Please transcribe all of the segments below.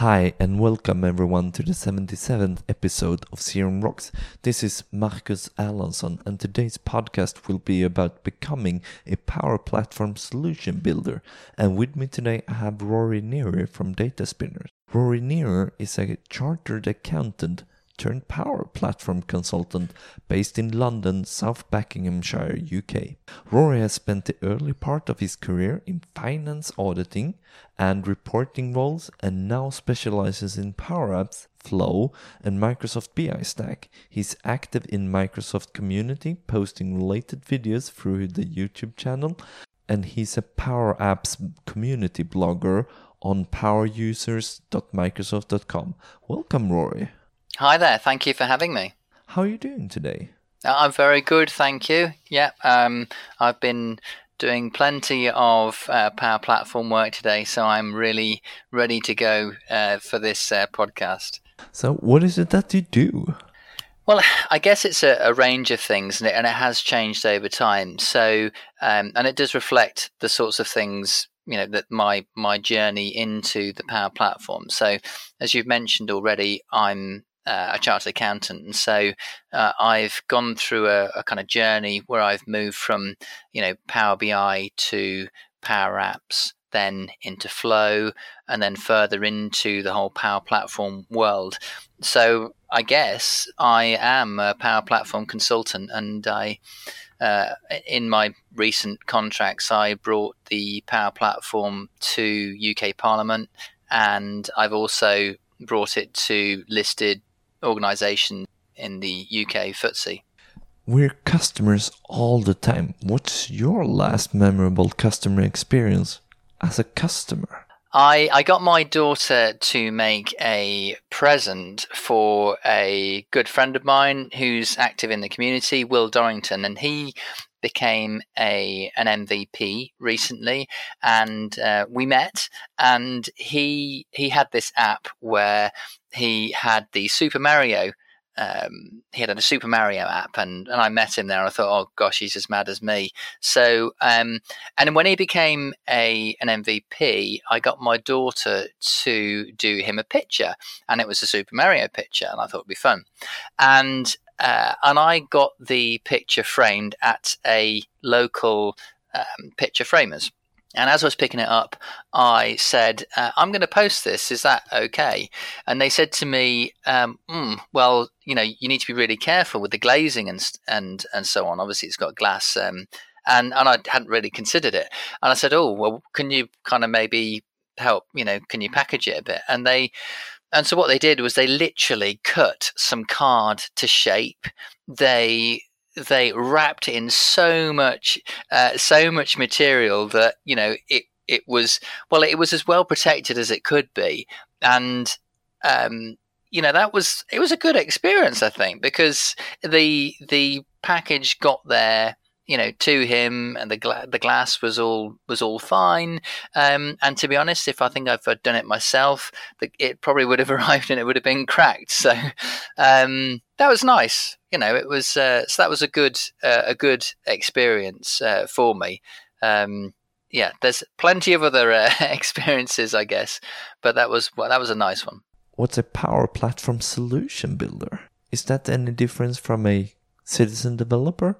Hi, and welcome everyone to the 77th episode of CRM Rocks. This is Marcus Erlandsson, and today's podcast will be about becoming a Power Platform solution builder. And with me today, I have Rory Neary from Data Spinners. Rory Neary is a chartered accountant turned power platform consultant based in London, South Buckinghamshire, UK. Rory has spent the early part of his career in finance auditing and reporting roles and now specializes in Power Apps, Flow, and Microsoft BI Stack. He's active in Microsoft community, posting related videos through the YouTube channel, and he's a Power Apps community blogger on powerusers.microsoft.com. Welcome, Rory. Hi there. Thank you for having me. How are you doing today? Uh, I'm very good, thank you. Yeah, um, I've been doing plenty of uh, Power Platform work today, so I'm really ready to go uh, for this uh, podcast. So, what is it that you do? Well, I guess it's a, a range of things, and it, and it, has changed over time. So, um, and it does reflect the sorts of things you know that my my journey into the Power Platform. So, as you've mentioned already, I'm uh, a chartered accountant, and so uh, I've gone through a, a, kind of journey where I've moved from you know Power BI to Power Apps, then into Flow, and then further into the whole Power Platform world. So I guess I am a Power Platform consultant, and I. Uh, in my recent contracts, I brought the Power Platform to UK Parliament, and I've also brought it to listed organisation in the UK FTSE. We're customers all the time. What's your last memorable customer experience as a customer? I, I got my daughter to make a present for a good friend of mine who's active in the community, Will Dorrington, and he became a an MVP recently, and uh, we met. And he he had this app where he had the Super Mario. Um, he had a Super Mario app, and, and I met him there. And I thought, oh gosh, he's as mad as me. So, um, and when he became a an MVP, I got my daughter to do him a picture, and it was a Super Mario picture, and I thought it'd be fun. And uh, and I got the picture framed at a local um, picture framers. And as I was picking it up, I said, uh, "I'm going to post this. Is that okay?" And they said to me, um, mm, "Well, you know, you need to be really careful with the glazing and and and so on. Obviously, it's got glass." Um, and and I hadn't really considered it. And I said, "Oh, well, can you kind of maybe help? You know, can you package it a bit?" And they and so what they did was they literally cut some card to shape. They they wrapped in so much uh, so much material that you know it it was well it was as well protected as it could be and um, you know that was it was a good experience i think because the the package got there you know to him and the gla- the glass was all was all fine. Um, and to be honest if i think i've done it myself the, it probably would have arrived and it would have been cracked. So um, that was nice. You know it was uh, so that was a good uh, a good experience uh, for me. Um, yeah there's plenty of other uh, experiences i guess but that was well, that was a nice one. What's a power platform solution builder? Is that any difference from a citizen developer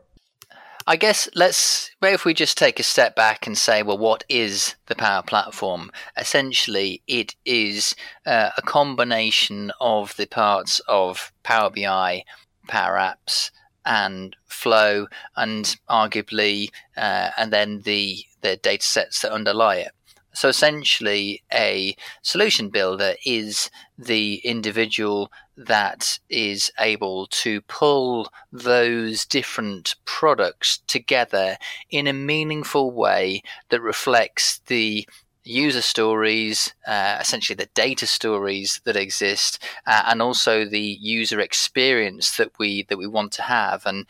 I guess let's, if we just take a step back and say, well, what is the Power Platform? Essentially, it is uh, a combination of the parts of Power BI, Power Apps, and Flow, and arguably, uh, and then the the data sets that underlie it. So essentially, a solution builder is the individual that is able to pull those different products together in a meaningful way that reflects the user stories, uh, essentially the data stories that exist, uh, and also the user experience that we that we want to have. And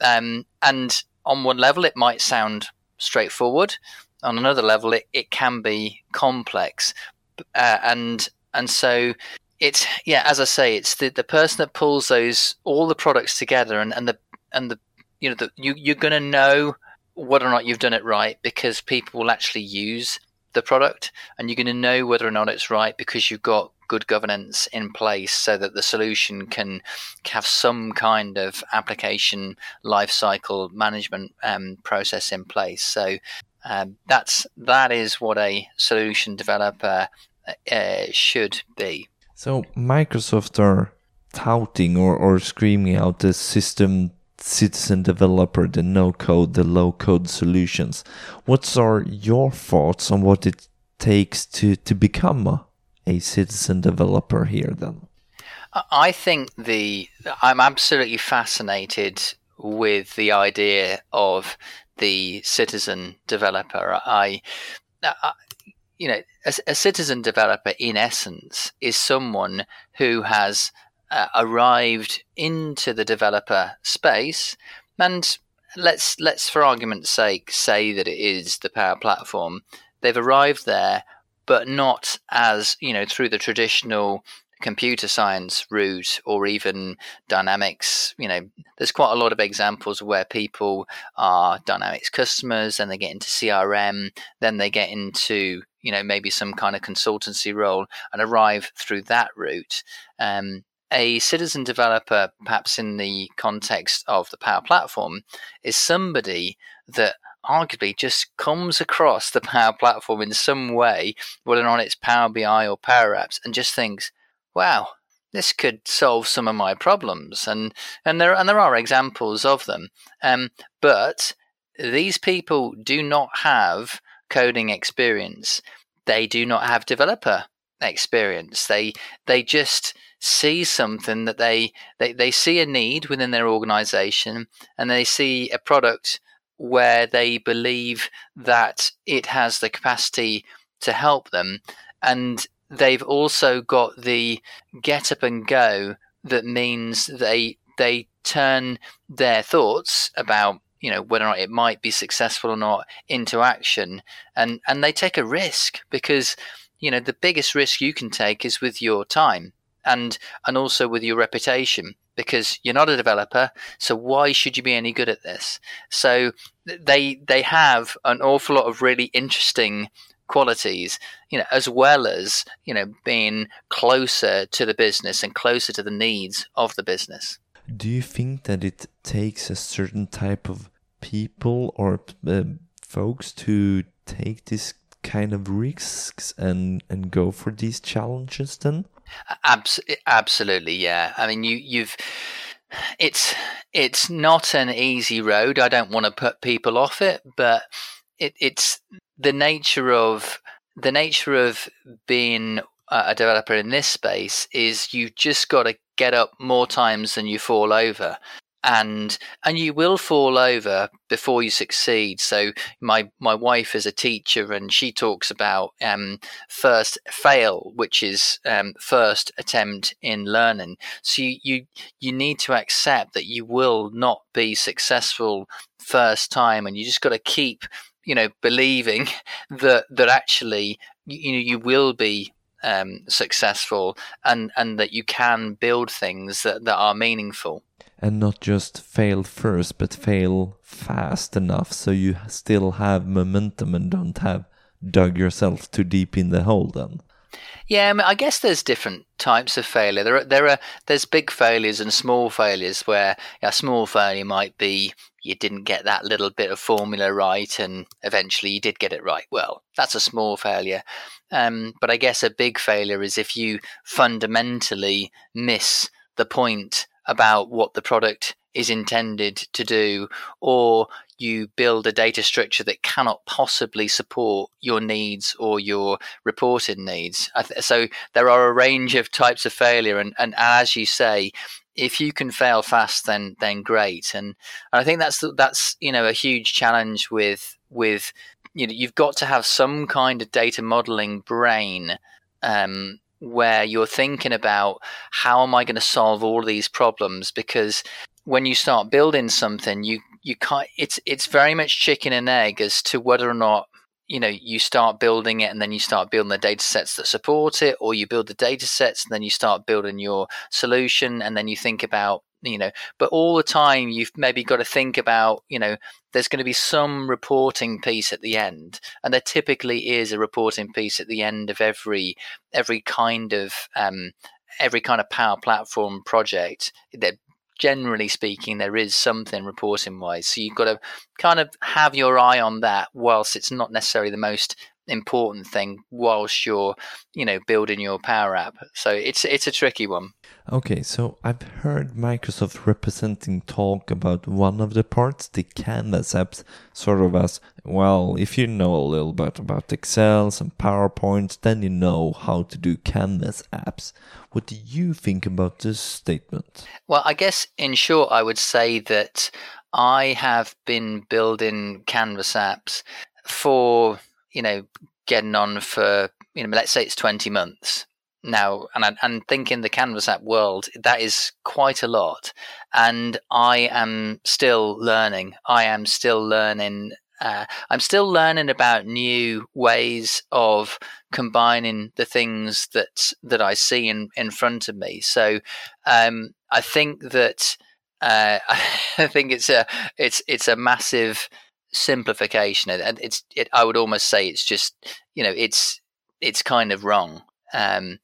um, and on one level, it might sound straightforward. On another level, it, it can be complex, uh, and and so it's yeah, as I say, it's the, the person that pulls those all the products together and, and the and the you know the, you you're going to know whether or not you've done it right because people will actually use the product and you're going to know whether or not it's right because you've got good governance in place so that the solution can have some kind of application lifecycle management um, process in place. So um, that's that is what a solution developer uh, should be. So Microsoft are touting or, or screaming out the system citizen developer, the no code, the low code solutions. What are your thoughts on what it takes to, to become a, a citizen developer here then? I think the I'm absolutely fascinated with the idea of the citizen developer. I, I you know, a, a, citizen developer in essence is someone who has uh, arrived into the developer space and let's let's for argument's sake say that it is the power platform they've arrived there but not as you know through the traditional computer science route or even dynamics you know there's quite a lot of examples where people are dynamics customers and they get into crm then they get into you know maybe some kind of consultancy role and arrive through that route. Um, a citizen developer, perhaps in the context of the Power Platform, is somebody that arguably just comes across the Power Platform in some way, whether or not it's Power BI or Power Apps, and just thinks, wow, this could solve some of my problems. And, and, there, and there are examples of them. Um, but these people do not have coding experience. They do not have developer experience. They, they just see something that they, they, they see a need within their organization and they see a product where they believe that it has the capacity to help them. And they've also got the get up and go that means they they turn their thoughts about you know whether or not it might be successful or not into action. And and they take a risk because you know the biggest risk you can take is with your time and and also with your reputation because you're not a developer so why should you be any good at this? So they they have an awful lot of really interesting qualities you know as well as you know being closer to the business and closer to the needs of the business do you think that it takes a certain type of people or uh, folks to take this kind of risks and and go for these challenges then Abs- absolutely, yeah. I mean, you you've it's it's not an easy road. I don't want to put people off it, but it, it's the nature of the nature of being a developer in this space is you just got to get up more times than you fall over. And and you will fall over before you succeed. So my my wife is a teacher and she talks about um, first fail which is um, first attempt in learning. So you, you you need to accept that you will not be successful first time and you just got to keep you know believing that that actually you know you will be um, successful and and that you can build things that, that are meaningful and not just fail first, but fail fast enough so you still have momentum and don't have dug yourself too deep in the hole then. Yeah, I, mean, I guess there's different types of failure. There are there are there's big failures and small failures where a small failure might be you didn't get that little bit of formula right and eventually you did get it right. Well, that's a small failure. Um, but I guess a big failure is if you fundamentally miss the point about what the product is intended to do, or you build a data structure that cannot possibly support your needs or your reported needs. So there are a range of types of failure, and, and as you say, if you can fail fast, then then great. And, and I think that's that's you know a huge challenge with with you know you've got to have some kind of data modeling brain um, where you're thinking about how am I going to solve all these problems because when you start building something you you can't it's it's very much chicken and egg as to whether or not you know you start building it and then you start building the data sets that support it or you build the data sets and then you start building your solution and then you think about you know but all the time you've maybe got to think about you know there's going to be some reporting piece at the end and there typically is a reporting piece at the end of every every kind of um, every kind of power platform project that generally speaking, there is something reporting wise. So you've got to kind of have your eye on that, whilst it's not necessarily the most important thing whilst you're you know building your power app. So it's it's a tricky one. Okay so i've heard microsoft representing talk about one of the parts the canvas apps sort of as well if you know a little bit about excel and powerpoint then you know how to do canvas apps. What do you think about this statement? Well, I guess in short, I would say that I have been building Canvas apps for, you know, getting on for, you know, let's say it's 20 months. Now and I, and thinking the canvas app world that is quite a lot. And i am still learning. I am still learning uh, I'm still learning about new ways of combining the things that that I see in, in front of me. So um, I think that uh, I think it's a it's it's a massive simplification, and it's it, I would almost say it's just you know it's it's kind of wrong. Um,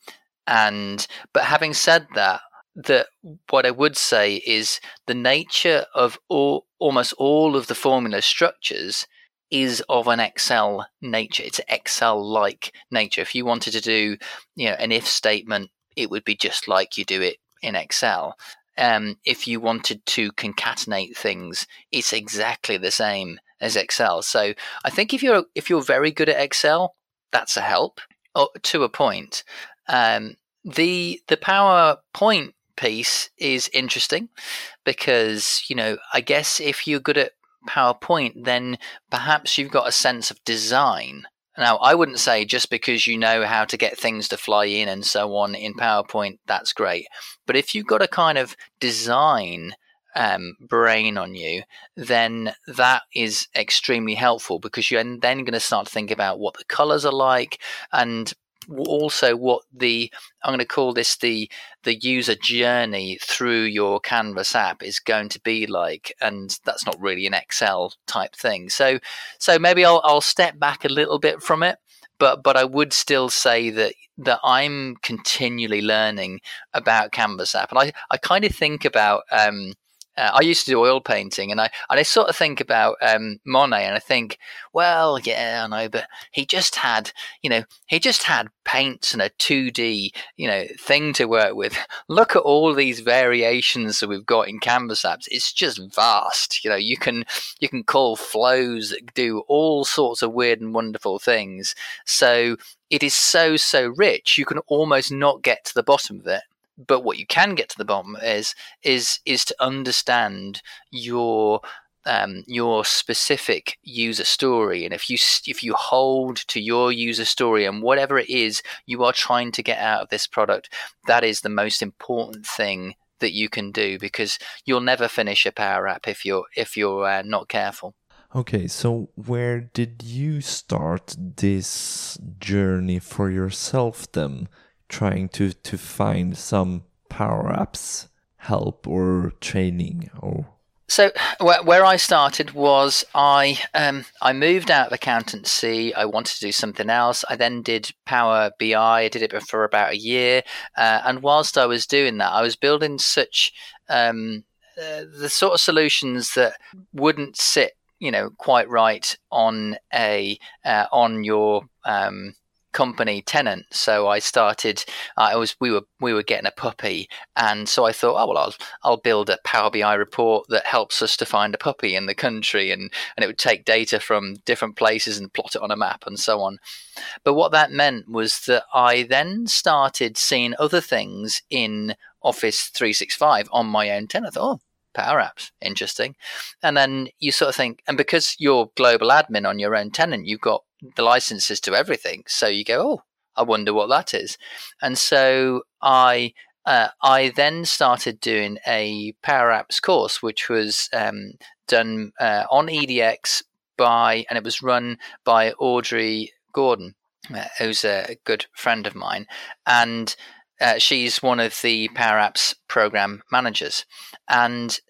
and but having said that, that what I would say is the nature of all almost all of the formula structures is of an Excel nature. It's Excel like nature. If you wanted to do, you know, an if statement, it would be just like you do it in Excel. Um, if you wanted to concatenate things, it's exactly the same as Excel. So I think if you're if you're very good at Excel, that's a help oh, to a point. Um, the the PowerPoint piece is interesting because you know I guess if you're good at PowerPoint, then perhaps you've got a sense of design. Now, I wouldn't say just because you know how to get things to fly in and so on in PowerPoint, that's great. But if you've got a kind of design um, brain on you, then that is extremely helpful because you're then going to start to think about what the colors are like and also what the I'm going to call this the the user journey through your Canvas app is going to be like, and that's not really an Excel type thing. So so maybe I'll I'll step back a little bit from it, but but I would still say that that I'm continually learning about Canvas app, and I I kind of think about um, uh, I used to do oil painting, and I and I sort of think about um, Monet, and I think, well, yeah, I know, but he just had, you know, he just had paints and a two D, you know, thing to work with. Look at all these variations that we've got in Canvas apps. It's just vast. You know, you can you can call flows that do all sorts of weird and wonderful things. So it is so so rich. You can almost not get to the bottom of it but what you can get to the bottom is is is to understand your um, your specific user story, and if you if you hold to your user story and whatever it is you are trying to get out of this product, that is the most important thing that you can do because you'll never finish a power app if you're if you're uh, not careful. Okay, so where did you start this journey for yourself then? Trying to to find some power apps help or training or so where I started was I um, I moved out of accountancy. I wanted to do something else. I then did Power BI. I did it for about a year, uh, and whilst I was doing that, I was building such um, uh, the sort of solutions that wouldn't sit, you know, quite right on a uh, on your um, company tenant. So I started. I was we were we were getting a puppy, and so I thought, oh well, I'll I'll build a Power BI report that helps us to find a puppy in the country, and and it would take data from different places and plot it on a map and so on. But what that meant was that I then started seeing other things in Office 365 on my own tenant. I thought, oh, Power Apps. Interesting. And then you sort of think, and because you're global admin on your own tenant, you've got the licenses to everything. So you go, oh, I wonder what that is. And so I uh, I then started doing a Power Apps course, which was um, done uh, on EDX by, and it was run by Audrie Gordon, uh, who's a good friend of mine, and uh, she's one of the Power Apps program managers, and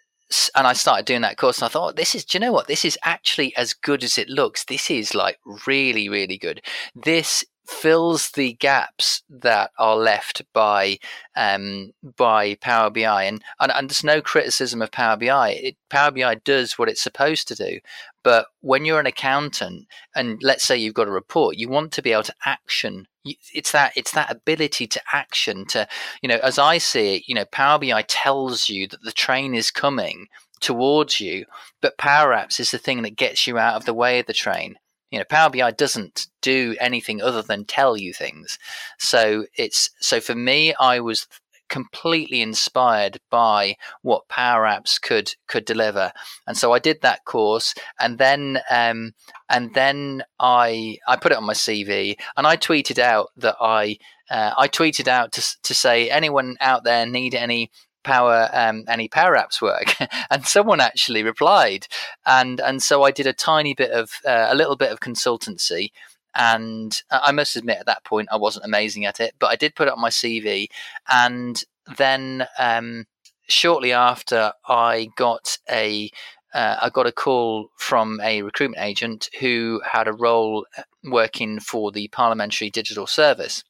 and I started doing that course, and I thought, oh, this is, do you know what? This is actually as good as it looks. This is like really, really good. This fills the gaps that are left by um, by Power BI, and, and, and there's no criticism of Power BI. It, Power BI does what it's supposed to do, but when you're an accountant, and let's say you've got a report, you want to be able to action. It's that it's that ability to action. To you know, as I see it, you know, Power BI tells you that the train is coming towards you, but Power Apps is the thing that gets you out of the way of the train. You know, Power BI doesn't do anything other than tell you things. So it's so for me, I was completely inspired by what Power Apps could could deliver, and so I did that course, and then um, and then I I put it on my CV, and I tweeted out that I uh, I tweeted out to to say anyone out there need any power um, any power apps work? And someone actually replied. And and so i did a tiny bit of uh, a little bit of consultancy and i must admit at that point i wasn't amazing at it but i did put it on my cv and then um, shortly after i got a uh, I got a call from a recruitment agent who had a role uh, working for the Parliamentary Digital Service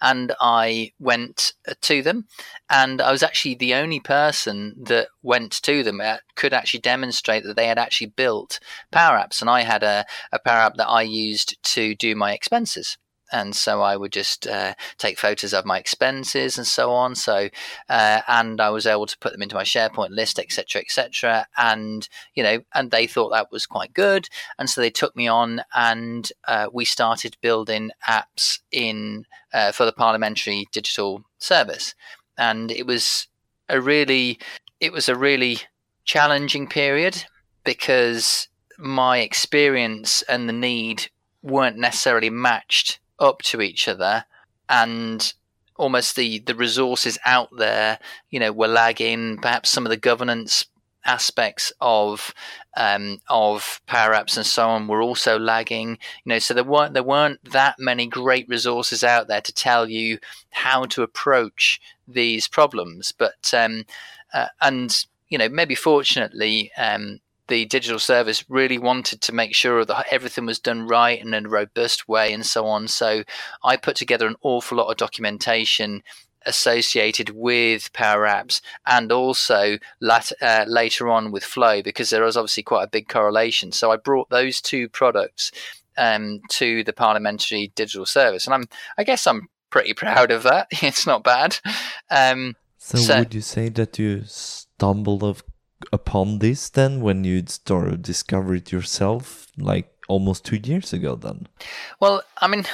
and I went uh, to them, and I was actually the only person that went to them that could actually demonstrate that they had actually built Power Apps, and I had a, a Power App that I used to do my expenses and so I would just uh, take photos of my expenses and so on. So, uh, and I was able to put them into my SharePoint list, etc., etc. And you know, and they thought that was quite good, and so they took me on, and uh, we started building apps in uh, for the Parliamentary Digital Service, and it was a really, it was a really challenging period because my experience and the need weren't necessarily matched up to each other and almost the the resources out there you know were lagging. Perhaps some of the governance aspects of um, of power apps and so on were also lagging you know so there weren't there weren't that many great resources out there to tell you how to approach these problems. But um, uh, and you know maybe fortunately um, the digital service really wanted to make sure that everything was done right and in a robust way and so on. So I put together an awful lot of documentation associated with Power Apps and also lat- uh, later on with Flow because there was obviously quite a big correlation. So I brought those two products um, to the Parliamentary Digital Service, and I'm I guess I'm pretty proud of that. it's not bad. Um, so, so, would you say that you stumbled of upon this then when you started discover it yourself like almost two years ago then? Well i mean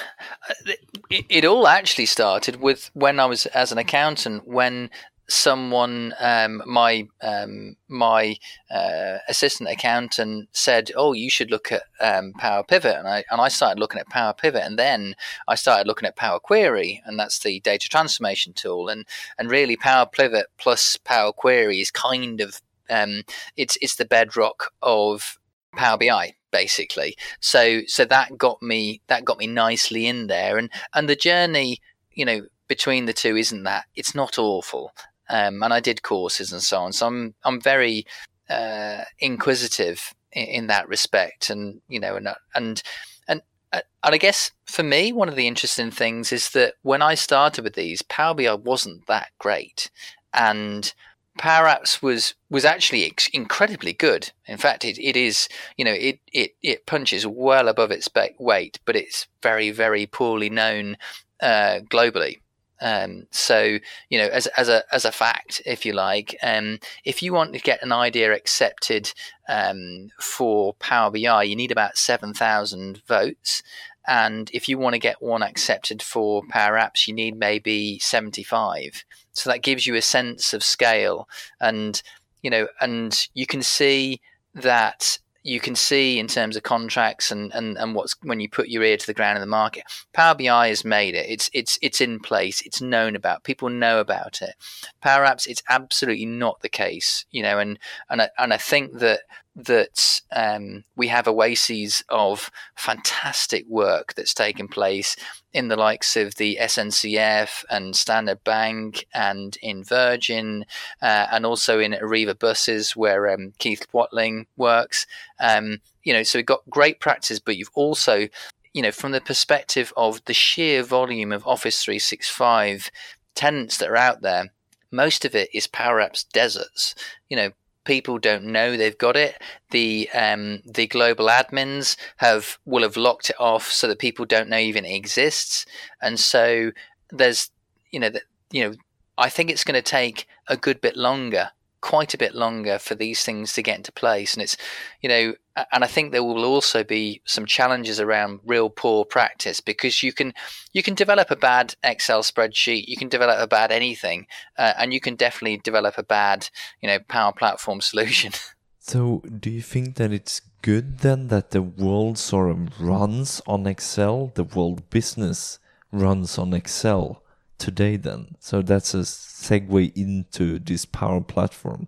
it, it, all actually started with when i was as an accountant when someone um, my um, my uh, assistant accountant said oh you should look at um, power pivot. And I and I started looking at power pivot and then I started looking at power query and that's the data transformation tool. And and really power pivot plus power query is kind of um, it's it's the bedrock of Power BI basically. So so that got me that got me nicely in there, and and the journey, you know, between the two isn't that it's not awful. Um, and I did courses and so on, so I'm I'm very uh, inquisitive in, in, that respect, and you know, and and and uh, and I guess for me, one of the interesting things is that when I started with these, Power BI wasn't that great, and Power Apps was was actually ex- incredibly good. In fact, it, it is you know it, it it punches well above its weight, but it's very very poorly known uh, globally. Um, so you know, as as a as a fact, if you like, um, if you want to get an idea accepted um, for Power BI, you need about seven thousand votes, and if you want to get one accepted for Power Apps, you need maybe 75. So that gives you a sense of scale. And, you know, and you can see that you can see in terms of contracts and, and, and what's when you put your ear to the ground in the market. Power BI has made it. It's it's it's in place. It's known about. People know about it. Power Apps, it's absolutely not the case. You know, and and I, and I think that that um, we have oases of fantastic work that's taken place in the likes of the SNCF and Standard Bank and in Virgin uh, and also in Arriva buses where um, Keith Whatling works. Um, you know, so we've got great practice, but you've also, you know, from the perspective of the sheer volume of Office 365 tenants that are out there, most of it is Power Apps deserts. You know, people don't know they've got it. The um, the global admins have will have locked it off so that people don't know even it exists. And so there's you know you know I think it's going to take a good bit longer quite a bit longer for these things to get into place. And it's, you know, and I think there will also be some challenges around real poor practice because you can you can develop a bad Excel spreadsheet, you can develop a bad anything, uh, and you can definitely develop a bad, you know, Power Platform solution. So, do you think that it's good then that the world sort of runs on Excel, the world business runs on Excel? today then? So that's a segue into this power platform.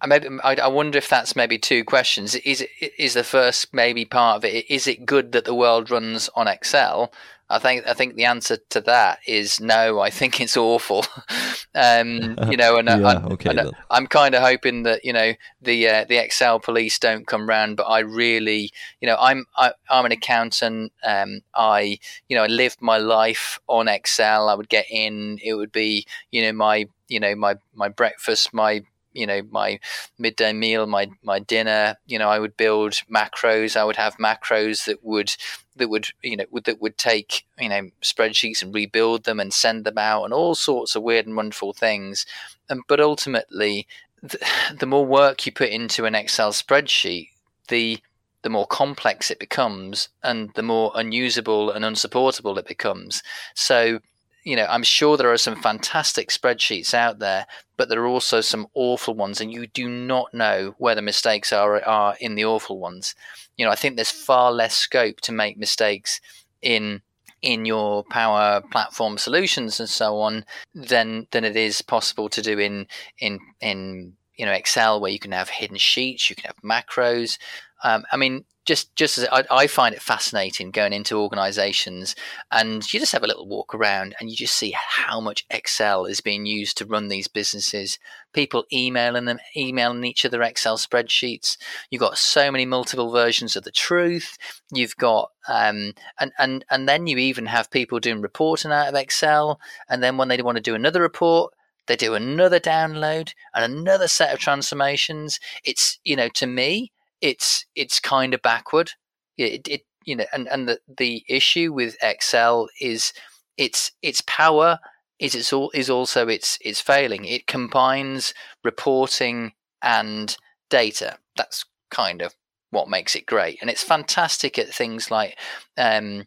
I maybe I wonder if that's maybe two questions. Is is the first maybe part of it? Is it good that the world runs on Excel? I think I think the answer to that is no. I think it's awful. um, you know, and, yeah, I, okay, and I'm kind of hoping that you know the uh, the Excel police don't come round. But I really, you know, I'm I, am i am an accountant. Um, I you know I lived my life on Excel. I would get in. It would be you know my you know my my breakfast, my you know my midday meal my my dinner you know i would build macros. I would have macros that would that would you know would, that would take you know spreadsheets and rebuild them and send them out and all sorts of weird and wonderful things. And but ultimately the, the more work you put into an excel spreadsheet the the more complex it becomes and the more unusable and unsupportable it becomes. So you know, I'm sure there are some fantastic spreadsheets out there, but there are also some awful ones, and you do not know where the mistakes are are in the awful ones. You know, I think there's far less scope to make mistakes in in your power platform solutions and so on than than it is possible to do in in in you know Excel, where you can have hidden sheets, you can have macros. Um, I mean, just just as I, I, find it fascinating going into organizations and you just have a little walk around and you just see how much excel is being used to run these businesses. People emailing them emailing each other excel spreadsheets. You've got so many multiple versions of the truth. You've got um, and and and then you even have people doing reporting out of excel. And then when they want to do another report they do another download and another set of transformations. It's you know to me it's it's kind of backward. It, it you know, and and the the issue with Excel is its its power is it's all is also its its failing. It combines reporting and data. That's kind of what makes it great, and it's fantastic at things like um,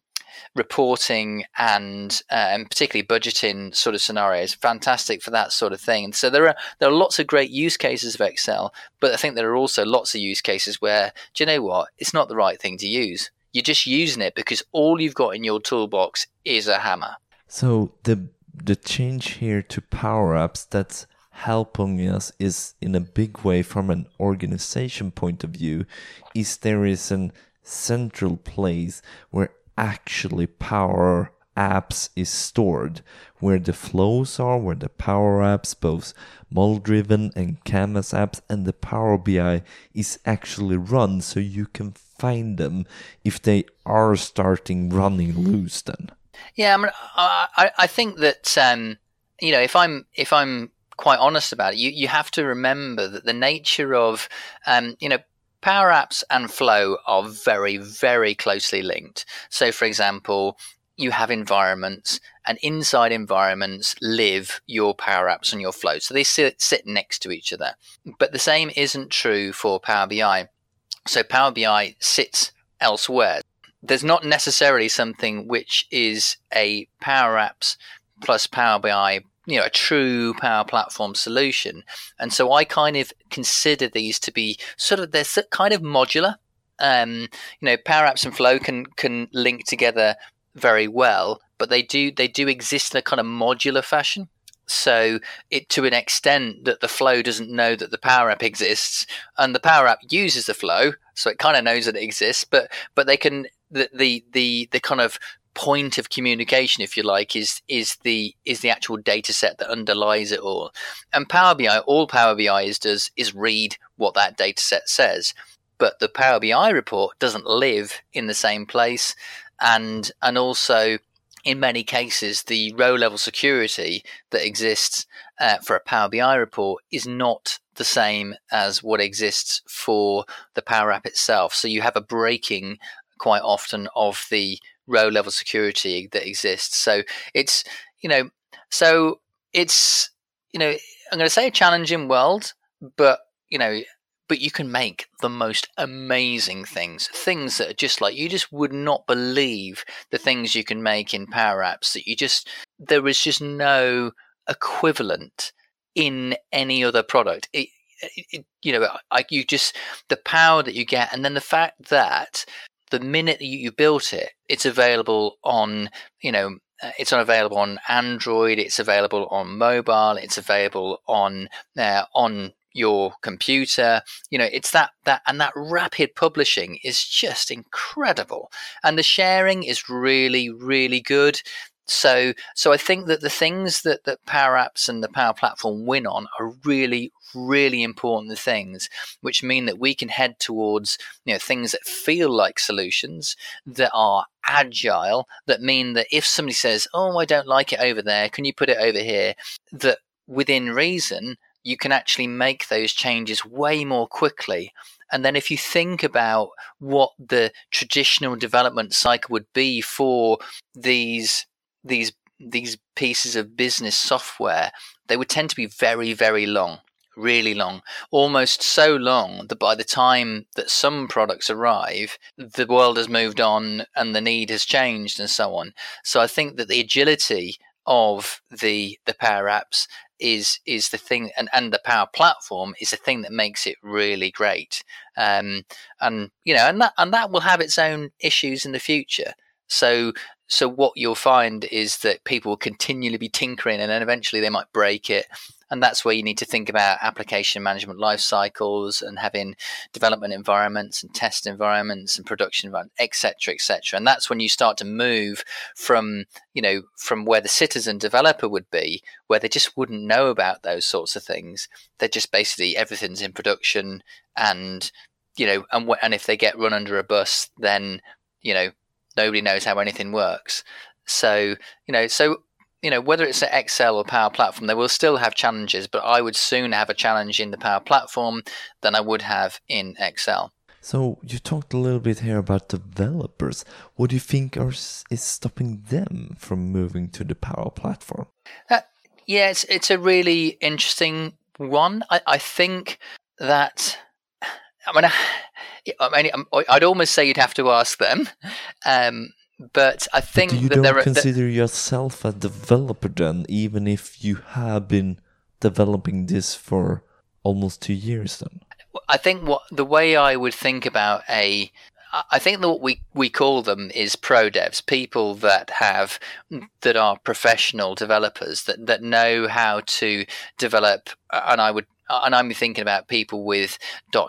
reporting and um, particularly budgeting sort of scenarios. Fantastic for that sort of thing. And so there are there are lots of great use cases of Excel, but I think there are also lots of use cases where do you know what? It's not the right thing to use. You're just using it because all you've got in your toolbox is a hammer. So the the change here to Power Apps that's helping us is in a big way from an organization point of view is there is an central place where actually power apps is stored, where the flows are, where the power apps, both model driven and canvas apps, and the Power BI is actually run so you can find them if they are starting running loose then. Yeah, I mean, I, I think that um, you know if I'm if I'm quite honest about it, you, you have to remember that the nature of um, you know Power Apps and Flow are very, very closely linked. So, for example, you have environments, and inside environments live your Power Apps and your Flow. So they sit, sit next to each other. But the same isn't true for Power BI. So Power BI sits elsewhere. There's not necessarily something which is a Power Apps plus Power BI you know a true power platform solution and so i kind of consider these to be sort of they're kind of modular um, you know power apps and flow can can link together very well but they do they do exist in a kind of modular fashion So it to an extent that the flow doesn't know that the Power App exists, and the Power App uses the flow, so it kind of knows that it exists. But but they can the the the, the kind of point of communication, if you like, is is the is the actual data set that underlies it all. And Power BI, all Power BI is does is read what that data set says. But the Power BI report doesn't live in the same place, and and also in many cases the row level security that exists uh, for a Power BI report is not the same as what exists for the Power App itself. So you have a breaking quite often of the row level security that exists. So it's you know so it's you know I'm going to say a challenging world, but you know but you can make the most amazing things things that are just like you just would not believe the things you can make in power apps that you just there is just no equivalent in any other product it, it, you know I, you just the power that you get and then the fact that the minute that you, built it, it's available on, you know, uh, it's available on Android. It's available on mobile. It's available on uh, on your computer. You know, it's that that and that rapid publishing is just incredible, and the sharing is really really good. So, so I think that the things that, that Power Apps and the Power Platform win on are really, really important things, which mean that we can head towards you know things that feel like solutions that are agile. That mean that if somebody says, "Oh, I don't like it over there," can you put it over here? That within reason, you can actually make those changes way more quickly. And then if you think about what the traditional development cycle would be for these these these pieces of business software, they would tend to be very, very long, really long, almost so long that by the time that some products arrive, the world has moved on and the need has changed and so on. So I think that the agility of the the power apps is is the thing and, and the power platform is the thing that makes it really great um, and you know and that and that will have its own issues in the future so so what you'll find is that people will continually be tinkering and then eventually they might break it. And that's where you need to think about application management life cycles and having development environments and test environments and production environments etc etc and that's when you start to move from you know from where the citizen developer would be where they just wouldn't know about those sorts of things. They're just basically everything's in production and you know and, and if they get run under a bus then you know nobody knows how anything works. So, you know, so you know, whether it's an Excel or Power Platform, they will still have challenges, but I would soon have a challenge in the Power Platform than I would have in Excel. So you talked a little bit here about developers. What do you think are, is stopping them from moving to the Power Platform? Uh, yeah, it's it's a really interesting one. I, I think that I mean, I mean, um, I'd almost say you'd have to ask them. Um, but I think you that don't there are, consider yourself a developer then, even if you have been developing this for almost two years. Then I think what the way I would think about a I think that what we, we call them is pro devs, people that have that are professional developers that, that know how to develop, and I would and I'm thinking about people with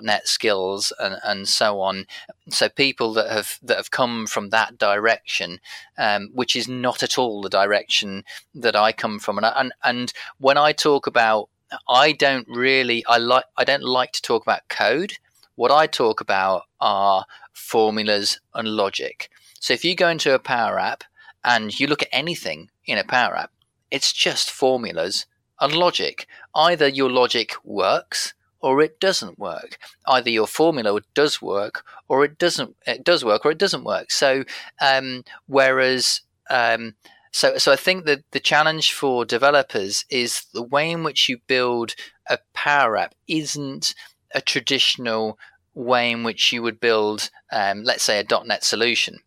.NET skills and, and so on. So people that have that have come from that direction, um, which is not at all the direction that I come from. And and and when I talk about, I don't really I like I don't like to talk about code. What I talk about are formulas and logic. So if you go into a Power App and you look at anything in a Power App, it's just formulas and logic. Either your logic works or it doesn't work. Either your formula does work or it doesn't. It does work or it doesn't work. So, um, whereas, um, so so I think that the challenge for developers is the way in which you build a Power App isn't a traditional way in which you would build, um, let's say, a .NET solution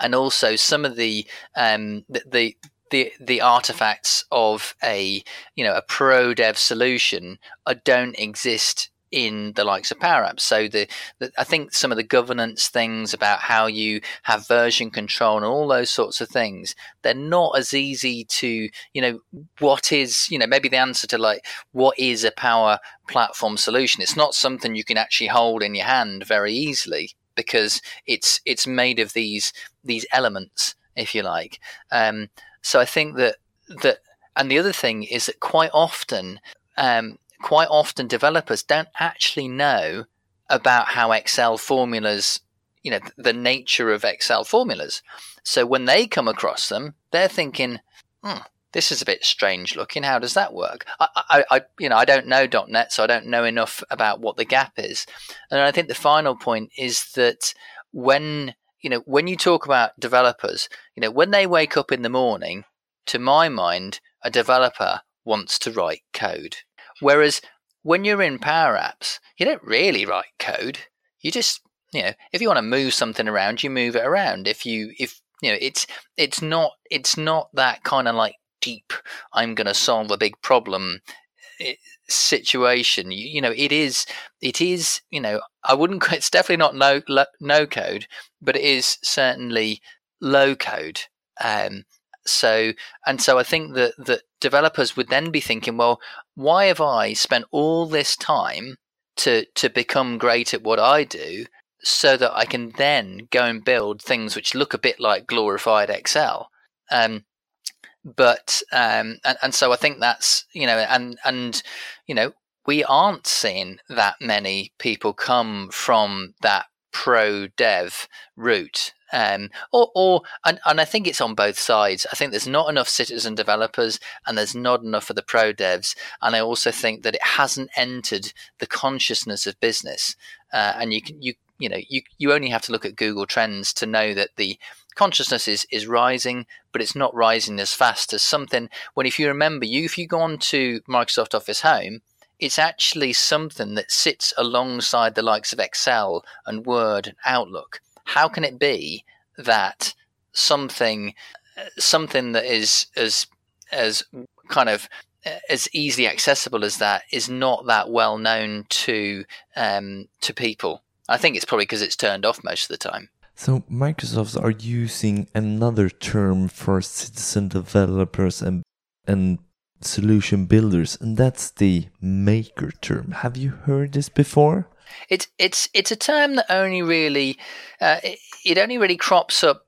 and also some of the um, the, the, the the artifacts of a you know a pro dev solution uh, don't exist in the likes of Power Apps. So the, the, I think some of the governance things about how you have version control and all those sorts of things, they're not as easy to, you know, what is, you know, maybe the answer to like what is a Power Platform solution? It's not something you can actually hold in your hand very easily because it's it's made of these these elements, if you like. Um, so I think that that, and the other thing is that quite often um, quite often developers don't actually know about how Excel formulas, you know, the nature of Excel formulas. So when they come across them, they're thinking, hmm, this is a bit strange looking. How does that work? I, I, I, you know, I don't know .NET, so I don't know enough about what the gap is. And I think the final point is that when you know when you talk about developers, you know, when they wake up in the morning, to my mind, a developer wants to write code. Whereas when you're in Power Apps, you don't really write code. You just, you know, if you want to move something around, you move it around. If you, if you know, it's it's not it's not that kind of like deep. I'm going to solve a big problem situation. You, you, know, it is it is you know I wouldn't. It's definitely not no no code, but it is certainly low code. Um, so and so I think that that developers would then be thinking, well, why have I spent all this time to to become great at what I do so that I can then go and build things which look a bit like glorified Excel? Um, but um, and, and so I think that's you know and and you know we aren't seeing that many people come from that pro dev route um, or, or and, and I think it's on both sides. I think there's not enough citizen developers and there's not enough for the pro devs. And I also think that it hasn't entered the consciousness of business. Uh, and you can you you know you you only have to look at Google Trends to know that the consciousness is is rising, but it's not rising as fast as something. When if you remember, you if you go on to Microsoft Office Home, it's actually something that sits alongside the likes of Excel and Word and Outlook how can it be that something something that is as as kind of as easily accessible as that is not that well known to um, to people. I think it's probably because it's turned off most of the time. So Microsoft are using another term for citizen developers and and solution builders, and that's the maker term. Have you heard this before? It's it's it's a term that only really uh, it, it, only really crops up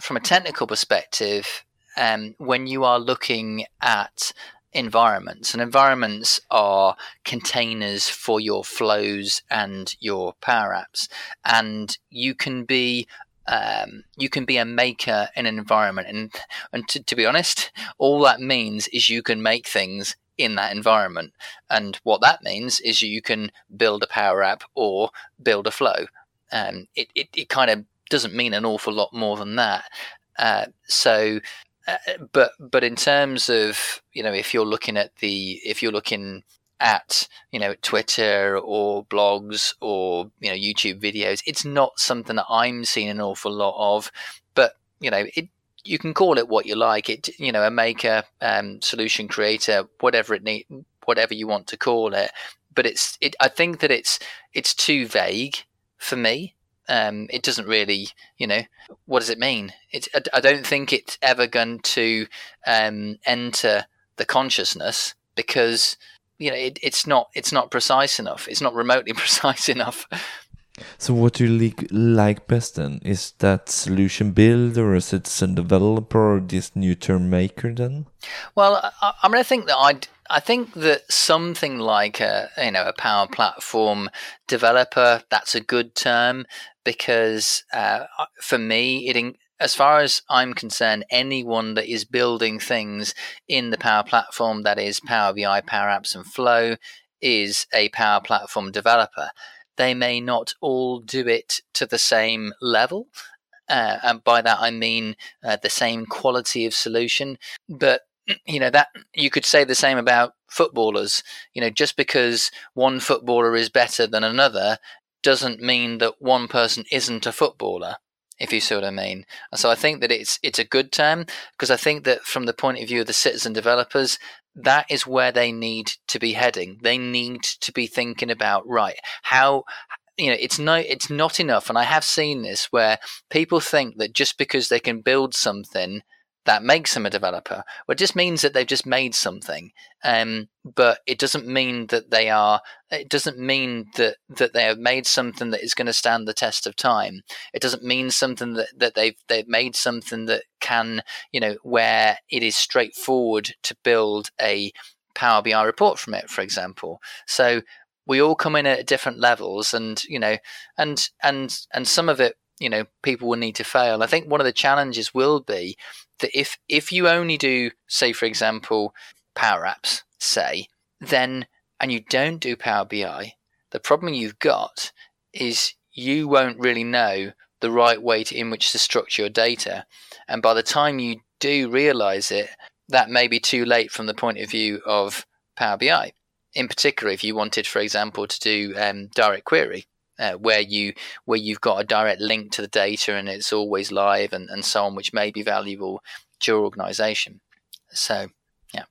from a technical perspective um, when you are looking at environments and environments are containers for your flows and your power apps and you can be um, you can be a maker in an environment and and to, to be honest all that means is you can make things in that environment. And what that means is you can build a Power App or build a flow. Um, it, it, it kind of doesn't mean an awful lot more than that. Uh, so, but but in terms of you know if you're looking at the if you're looking at you know Twitter or blogs or you know YouTube videos, it's not something that I'm seeing an awful lot of. But you know it you can call it what you like. It you know a maker, um, solution creator, whatever it need, whatever you want to call it. But it's it. I think that it's it's too vague for me. Um, it doesn't really, you know, what does it mean? It's, I, I don't think it's ever going to um, enter the consciousness because you know it, it's not it's not precise enough. It's not remotely precise enough. So what do you like best then? Is that solution builder or citizen developer or this new term maker then? Well, I, I mean, I think that I'd, I think that something like a you know a power platform developer that's a good term because uh, for me it as far as I'm concerned, anyone that is building things in the Power Platform, that is Power BI, Power Apps, and Flow, is a Power Platform developer they may not all do it to the same level. Uh, and by that I mean uh, the same quality of solution. But you know that you could say the same about footballers. You know, just because one footballer is better than another doesn't mean that one person isn't a footballer. if you see what I mean. So I think that it's it's a good term because I think that from the point of view of the citizen developers, that is where they need to be heading. They need to be thinking about right how you know it's no it's not enough and I have seen this where people think that just because they can build something that makes them a developer. Well, it just means that they've just made something, um, but it doesn't mean that they are. It doesn't mean that that they have made something that is going to stand the test of time. It doesn't mean something that, that they've they've made something that can you know where it is straightforward to build a Power BI report from it, for example. So we all come in at different levels, and you know, and and and some of it you know people will need to fail. I think one of the challenges will be that if if you only do say for example Power Apps say then and you don't do Power BI, the problem you've got is you won't really know the right way to, in which to structure your data, and by the time you do realize it, that may be too late from the point of view of Power BI. In particular, if you wanted, for example, to do um, direct query, uh, where you where you've got a direct link to the data and it's always live and, and so on, which may be valuable to your organization. So, yeah.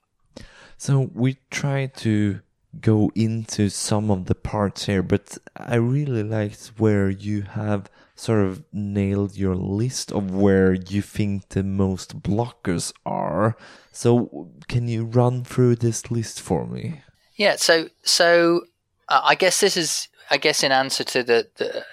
So we try to go into some of the parts here, but I really liked where you have sort of nailed your list of where you think the most blockers are. So can you run through this list for me? Yeah. So so uh, I guess this is I guess in answer to the, the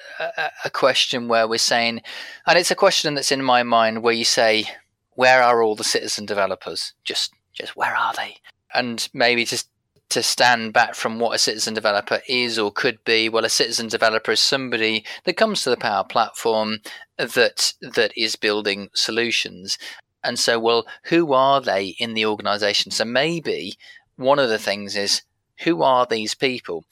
a question where we're saying, and it's a question that's in my mind where you say, where are all the citizen developers? Just just where are they? And maybe just to stand back from what a citizen developer is or could be. Well, a citizen developer is somebody that comes to the Power Platform that that is building solutions. And so, well, who are they in the organization? So maybe one of the things is who are these people?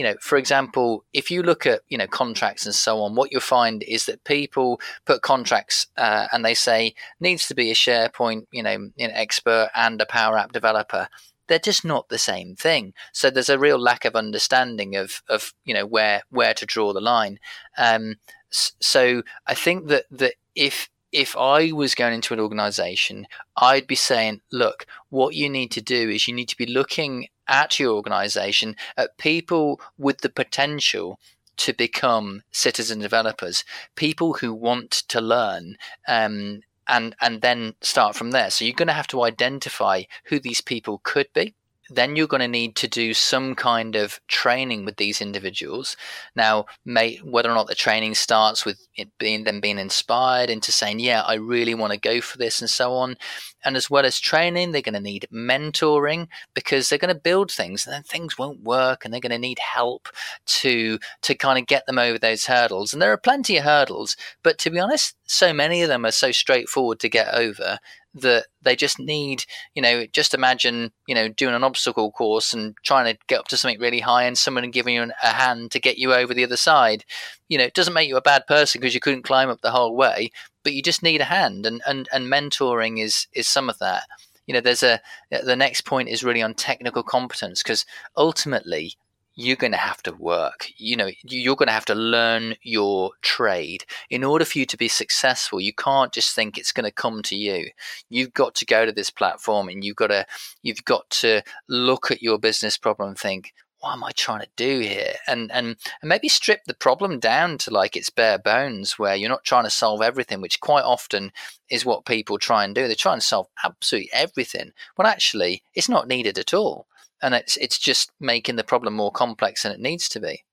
You know, for example, if you look at you know contracts and so on, what you'll find is that people put contracts uh, and they say needs to be a SharePoint, you know, an expert and a Power App developer. They're just not the same thing. So there's a real lack of understanding of of you know where where to draw the line. Um, so I think that that if if I was going into an organization, I'd be saying, look, what you need to do is you need to be looking at your organization at people with the potential to become citizen developers, people who want to learn um, and and then start from there. So you're going to have to identify who these people could be then you're going to need to do some kind of training with these individuals. Now, may, whether or not the training starts with it being them being inspired into saying, "Yeah, I really want to go for this," and so on, and as well as training, they're going to need mentoring because they're going to build things, and then things won't work, and they're going to need help to to kind of get them over those hurdles. And there are plenty of hurdles, but to be honest, so many of them are so straightforward to get over that they just need, you know, just imagine, you know, doing an obstacle course and trying to get up to something really high and someone giving you a hand to get you over the other side. You know, it doesn't make you a bad person because you couldn't climb up the whole way, but you just need a hand and, and, and mentoring is, is some of that. You know, there's a, the next point is really on technical competence because ultimately you're going to have to work. You know, you're going to have to learn your trade. In order for you to be successful, you can't just think it's going to come to you. You've got to go to this platform and you've got to you've got to look at your business problem and think, what am I trying to do here? And and and maybe strip the problem down to like its bare bones, where you're not trying to solve everything, which quite often is what people try and do. They try and solve absolutely everything, when actually it's not needed at all and it's it's just making the problem more complex than it needs to be.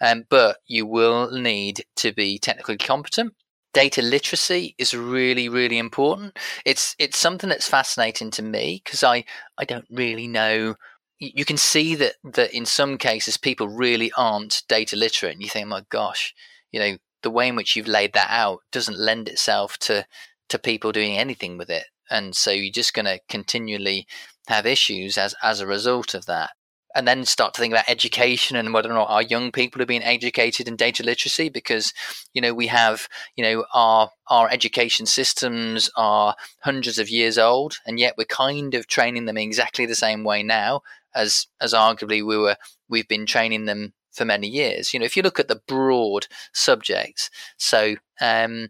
Um, but you will need to be technically competent. Data literacy is really, really important. It's it's something that's fascinating to me because I I don't really know. You can see that that in some cases people really aren't data literate, and you think, my gosh, you know, the way in which you've laid that out doesn't lend itself to to people doing anything with it, and so you're just going to continually have issues as as a result of that and then start to think about education and whether or not our young people are being educated in data literacy because you know we have you know our our education systems are hundreds of years old and yet we're kind of training them exactly the same way now as as arguably we were we've been training them for many years. You know, if you look at the broad subjects, so um,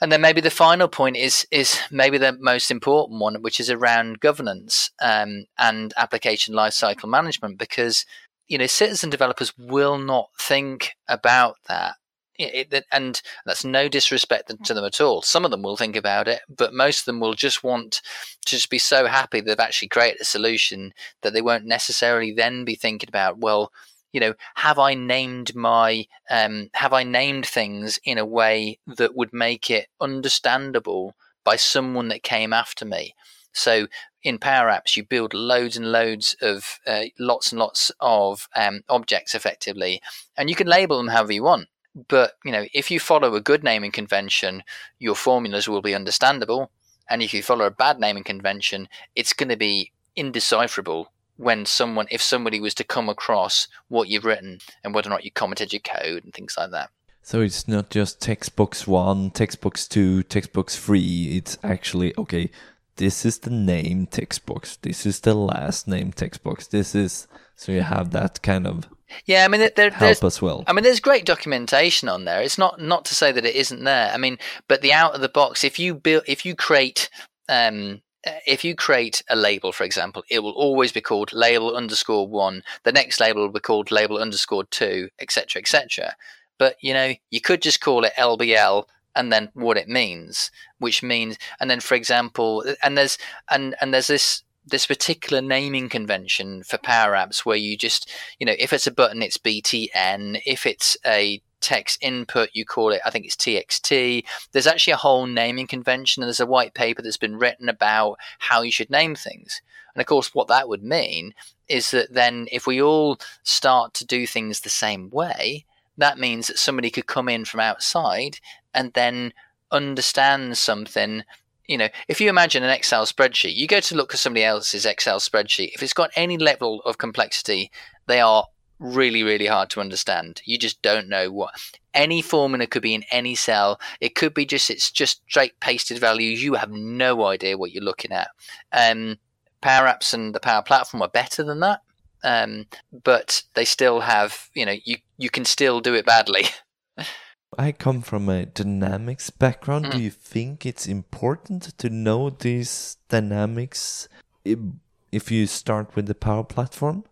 and then maybe the final point is is maybe the most important one, which is around governance um, and application lifecycle management, because you know citizen developers will not think about that. It, it, and that's no disrespect to them at all. Some of them will think about it, but most of them will just want to just be so happy they've actually created a solution that they won't necessarily then be thinking about, well, you know, have I named my, um, have I named things in a way that would make it understandable by someone that came after me? So in Power Apps, you build loads and loads of uh, lots and lots of um, objects effectively, and you can label them however you want. But you know, if you follow a good naming convention, your formulas will be understandable, and if you follow a bad naming convention, it's going to be indecipherable when someone if somebody was to come across what you've written and whether or not you commented your code and things like that so it's not just textbooks one textbooks two textbooks three it's actually okay this is the name textbooks this is the last name textbooks this is so you have that kind of yeah, I mean, there, help as well. I mean, there's great documentation on there. It's not not to say that it isn't there. I mean, but the out of the box, if you build, if you create um, Uh, if you create a label, for example, it will always be called label underscore one. The next label will be called label underscore two, etc., etc. But you know, you could just call it LBL and then what it means, which means, and then for example, uh, and there's and and there's this this particular naming convention for power apps where you just you know if it's a button it's btn if it's a text input, you call it, I think it's TXT. There's actually a whole naming convention, and there's a white paper that's been written about how you should name things. And of course, what that would mean is that then if we all start to do things the same way, that means that somebody could come in from outside and then understand something you know, if you imagine an Excel spreadsheet, you go to look at somebody else's Excel spreadsheet. If it's got any level of complexity, they are really, really hard to understand. You just don't know what any formula could be in any cell. It could be just it's just straight pasted values. You have no idea what you're looking at. Um, Power Apps and the Power Platform are better than that, um, but they still have you know you you can still do it badly. I come from a dynamics background. Mm. Do you think it's important to know these dynamics if you start with the Power Platform?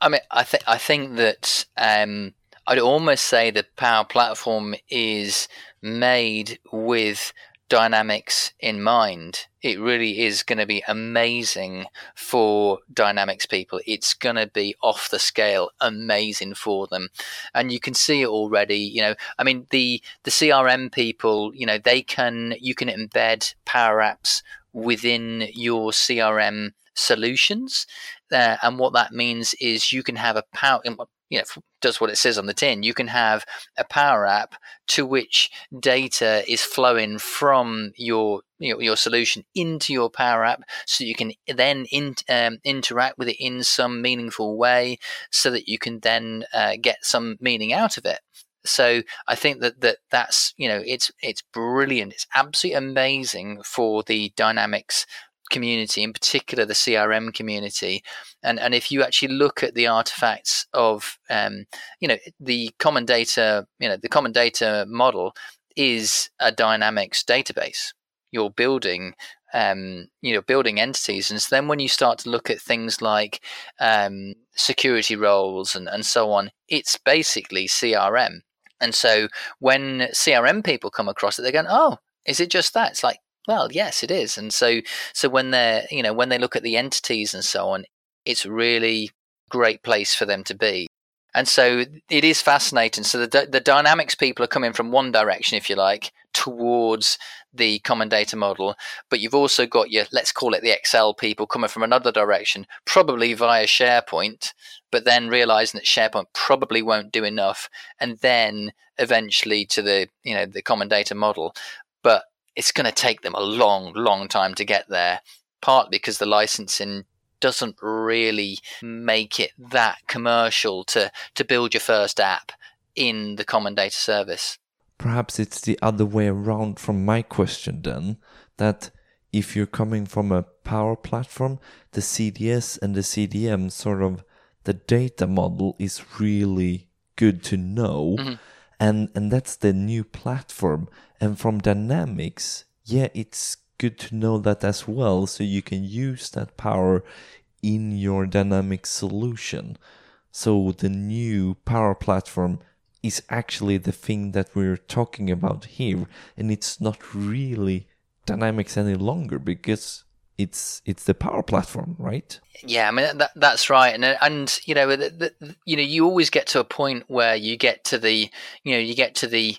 I mean, I think I think that um, I'd almost say the Power Platform is made with dynamics in mind. It really is going to be amazing for dynamics people. It's going to be off the scale amazing for them. And you can see it already, you know, I mean the the CRM people, you know, they can you can embed power apps within your CRM solutions. Uh, and what that means is you can have a power, you know, does what it says on the tin. You can have a power app to which data is flowing from your your, your solution into your power app, so you can then in, um, interact with it in some meaningful way, so that you can then uh, get some meaning out of it. So I think that, that that's you know it's it's brilliant. It's absolutely amazing for the dynamics community, in particular the CRM community. And and if you actually look at the artifacts of um, you know the common data, you know the common data model is a dynamics database. You're building um, you know building entities and so then when you start to look at things like um, security roles and, and so on it's basically crm and so when crm people come across it they're going oh is it just that it's like well, yes, it is. And so, so when they're, you know, when they look at the entities and so on, it's really great place for them to be. And so it is fascinating. So the, the dynamics people are coming from one direction, if you like, towards the common data model. But you've also got your, let's call it the Excel people coming from another direction, probably via SharePoint, but then realizing that SharePoint probably won't do enough. And then eventually to the, you know, the common data model. But it's going to take them a long, long time to get there, partly because the licensing doesn't really make it that commercial to, to build your first app in the common data service. Perhaps it's the other way around from my question then, that if you're coming from a power platform, the CDS and the CDM sort of the data model is really good to know. Mm-hmm. And and that's the new platform. And from Dynamics, yeah, it's good to know that as well. So you can use that power in your dynamic solution. So the new power platform is actually the thing that we're talking about here. And it's not really Dynamics any longer because it's it's the power platform, right? Yeah, I mean that, that's right, and and you know the, the, you know you always get to a point where you get to the you know you get to the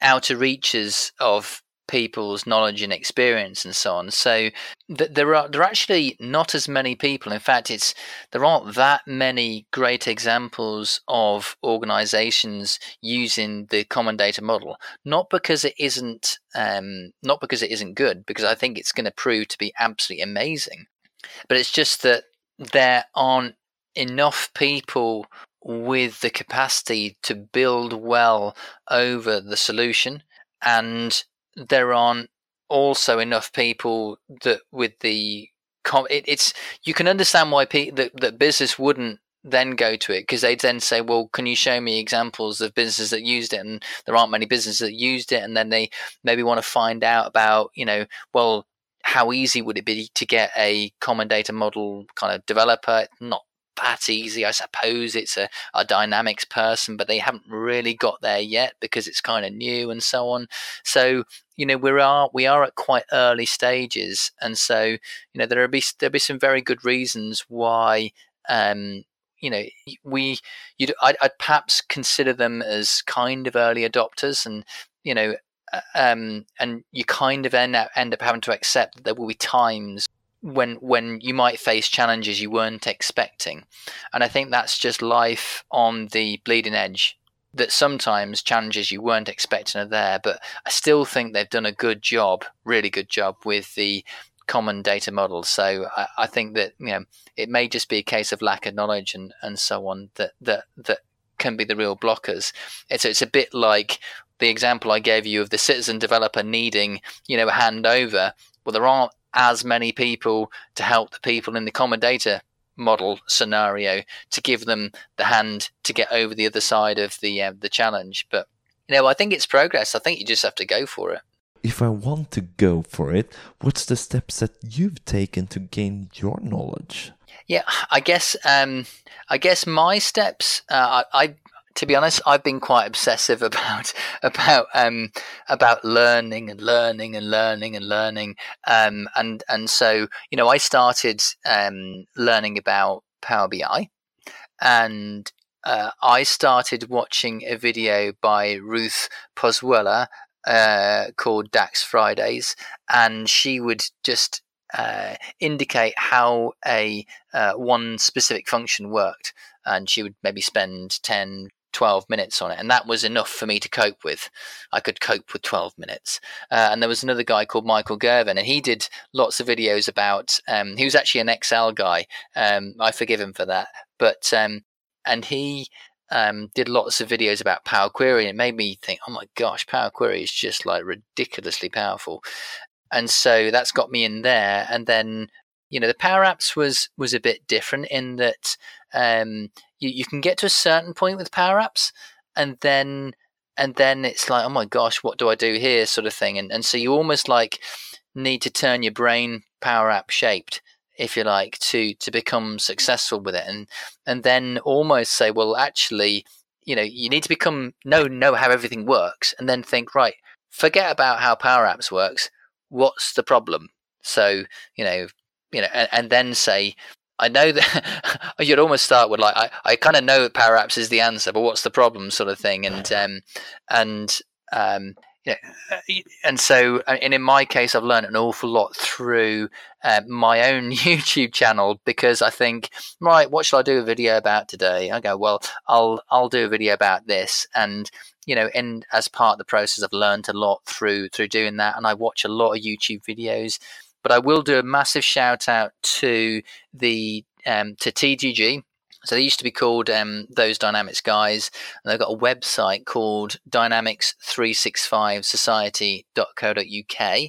outer reaches of people's knowledge and experience and so on. So th- there are there are actually not as many people. In fact, it's there aren't that many great examples of organisations using the common data model. Not because it isn't um, not because it isn't good, because I think it's going to prove to be absolutely amazing. But it's just that there aren't enough people with the capacity to build well over the solution and there aren't also enough people that with the it, it's you can understand why pe- that, that business wouldn't then go to it because they'd then say well can you show me examples of businesses that used it? And there aren't many businesses that used it and then they maybe want to find out about you know well how easy would it be to get a common data model kind of developer? Not that easy. I suppose it's a, a dynamics person, but they haven't really got there yet because it's kind of new and so on. So you know we are we are at quite early stages, and so you know there will be there'll be some very good reasons why. Um, you know, we, you, I'd, I'd perhaps consider them as kind of early adopters, and you know, uh, um, and you kind of end up end up having to accept that there will be times when when you might face challenges you weren't expecting. And i think that's just life on the bleeding edge that sometimes challenges you weren't expecting are there but i still think they've done a good job really good job with the common data model. So i, I think that you know it may just be a case of lack of knowledge and and so on that that that can be the real blockers. It's it's a bit like the example i gave you of the citizen developer needing you know a handover. Well there aren't as many people to help the people in the common data model scenario to give them the hand to get over the other side of the uh, the challenge. But you know, I think it's progress. I think you just have to go for it. If I want to go for it, what's the steps that you've taken to gain your knowledge? Yeah, I guess um, I guess my steps. Uh, I, I to be honest, I've been quite obsessive about about um, about learning and learning and learning and learning. Um, and and so you know, I started um, learning about Power BI, and uh, I started watching a video by Ruth Pozuelo uh, called DAX Fridays, and she would just uh, indicate how a uh, one specific function worked and she would maybe spend 10 12 minutes on it and that was enough for me to cope with. I could cope with 12 minutes. Uh, and there was another guy called Michael Girvin and he did lots of videos about um, he was actually an excel guy um, i forgive him for that but um, and he um, did lots of videos about power query and it made me think oh my gosh power query is just like ridiculously powerful. And so that's got me in there and then you know the power apps was was a bit different in that um, you, you can get to a certain point with power apps and then and then it's like oh my gosh what do i do here? sort of thing and, and so you almost like need to turn your brain power app shaped if you like to to become successful with it and and then almost say well actually you know you need to become know know how everything works and then think right forget about how power apps works what's the problem? So you know you know and, and then say I know that you'd almost start with like I, I kind of know that Power Apps is the answer, but what's the problem, sort of thing, and um, and um, yeah, uh, and so uh, and in my case, I've learned an awful lot through uh, my own YouTube channel because I think right, what shall I do a video about today? I go well, I'll I'll do a video about this, and you know, and as part of the process, I've learned a lot through through doing that, and I watch a lot of YouTube videos but I will do a massive shout out to the um, to TGG So they used to be called um, those Dynamics guys, and they've got a website called Dynamics365society.co.uk.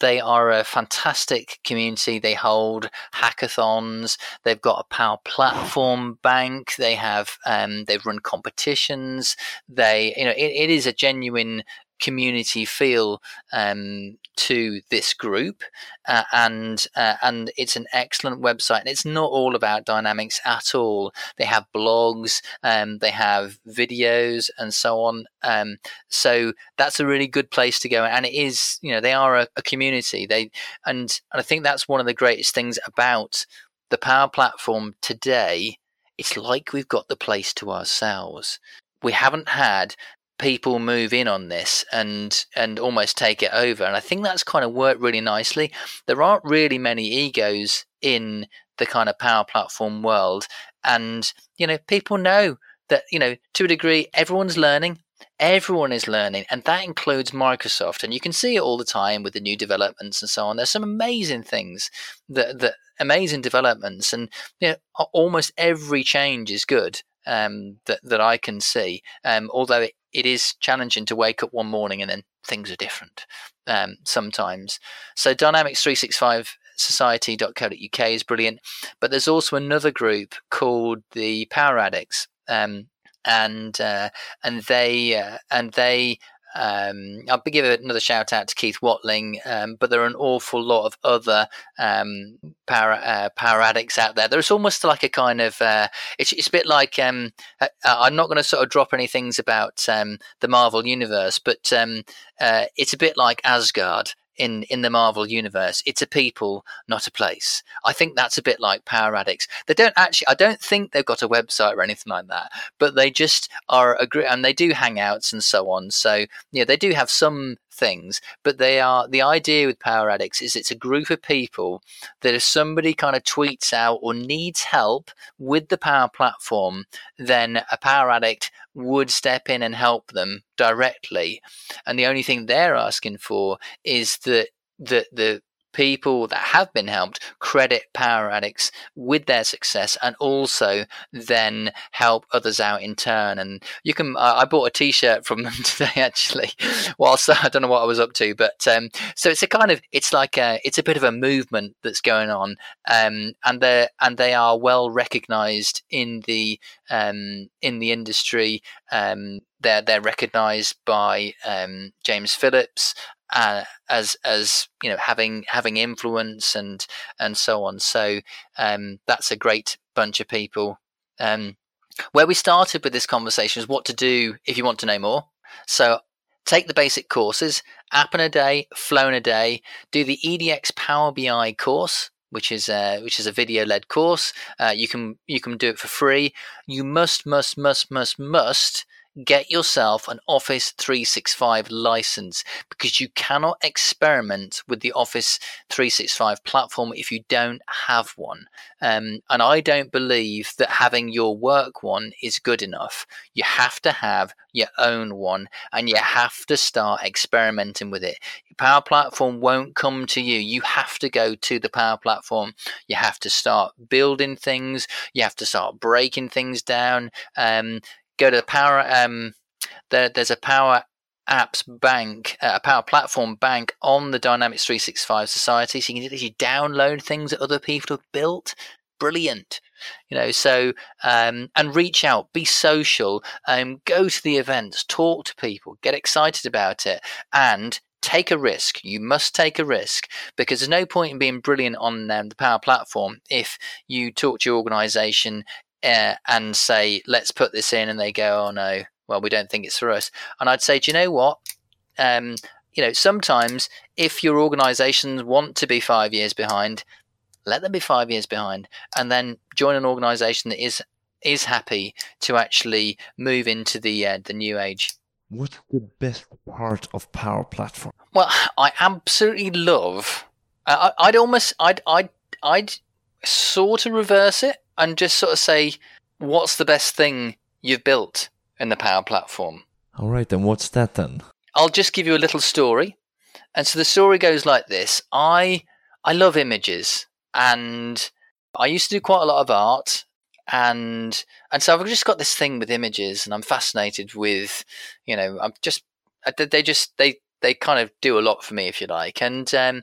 They are a fantastic community. They hold hackathons. They've got a Power Platform bank. They have um, they've run competitions. They you know it, it is a genuine community feel um, to this group, uh, and uh, and it's an excellent website. And it's not all about dynamics at all. They have blogs, um, they have videos, and so on. Um, so that's a really good place to go. And it is, you know, they are a, a community. They and, and I think that's one of the greatest things about the Power Platform today. It's like we've got the place to ourselves. We haven't had people move in on this and and almost take it over. And i think that's kind of worked really nicely. There aren't really many egos in the kind of power platform world. And you know people know that you know to a degree everyone's learning. Everyone is learning and that includes microsoft. And you can see it all the time with the new developments and so on. There's some amazing things that that amazing developments. And you know almost every change is good um, that that I can see. Um, although it, it is challenging to wake up one morning and then things are different um, sometimes. So Dynamics 365 society.co.uk is brilliant, but there's also another group called the Power Addicts. Um, and uh, and they uh, and they um, I'll give another shout out to Keith Whatling, um, but there are an awful lot of other um, power, uh, power addicts out there. There's almost like a kind of uh, it's, it's a bit like um, uh, uh, I'm not going to sort of drop any things about um, the Marvel universe, but um, uh, it's a bit like Asgard in in the Marvel universe. It's a people, not a place. I think that's a bit like Power Addicts. They don't actually. I don't think they've got a website or anything like that, but they just are a group, and they do hangouts and so on. So yeah, they do have some things, but they are the idea with Power Addicts is it's a group of people that if somebody kind of tweets out or needs help with the Power Platform, then a Power Addict would step in and help them directly. And the only thing they're asking for is that the the people that have been helped credit power addicts with their success and also then help others out in turn. And you can uh, i bought a t-shirt from them today actually whilst i don't know what i was up to. But um, so it's a kind of it's like a it's a bit of a movement that's going on um, and they and they are well recognized in the um, in the industry. Um, they're they're recognised by um, James Phillips uh, as as you know having having influence and and so on. So um, that's a great bunch of people. Um, where we started with this conversation is what to do if you want to know more. So take the basic courses: app in a day, flow in a day. Do the EDX Power BI course. Which is a, which is a video led course. Uh, you can you can do it for free. You must must must must must get yourself an Office 365 license because you cannot experiment with the Office 365 platform if you don't have one. Um, and I don't believe that having your work one is good enough. You have to have your own one and you have to start experimenting with it. Power Platform won't come to you. You have to go to the Power Platform. You have to start building things. You have to start breaking things down. Um, go to the Power. Um, there, there's a Power Apps Bank, uh, a Power Platform Bank on the Dynamics 365 Society, so you can literally download things that other people have built. Brilliant, you know. So um, and reach out, be social, um, go to the events, talk to people, get excited about it, and take a risk. You must take a risk because there's no point in being brilliant on um, the Power Platform if you talk to your organization uh, and say, let's put this in, and they go, oh no, well, we don't think it's for us. And I'd say, do you know what? Um, you know, sometimes if your organizations want to be five years behind, let them be five years behind, and then join an organization that is is happy to actually move into the uh, the new age. What's the best part of Power Platform? Well, I absolutely love. I, I'd almost, I'd, I'd, I'd sort of reverse it and just sort of say, what's the best thing you've built in the Power Platform? All right, then what's that then? I'll just give you a little story. And so the story goes like this I I love images and I used to do quite a lot of art and and so I've just got this thing with images, and I'm fascinated with, you know, I'm just they just they they kind of do a lot for me, if you like, and um,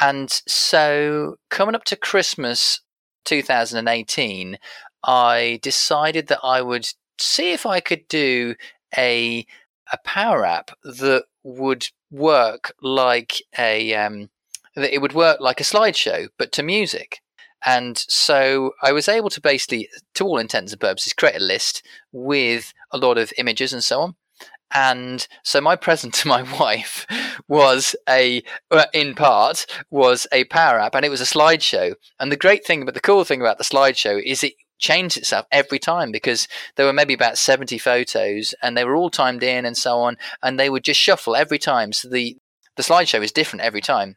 and so coming up to Christmas 2018, I decided that I would see if I could do a a power app that would work like a um, that it would work like a slideshow, but to music. And so I was able to basically, to all intents and purposes, create a list with a lot of images and so on. And so my present to my wife was a, uh, in part, was a power app and it was a slideshow. And the great thing, but the cool thing about the slideshow is it changed itself every time because there were maybe about 70 photos and they were all timed in and so on. And they would just shuffle every time. So the, the slideshow is different every time.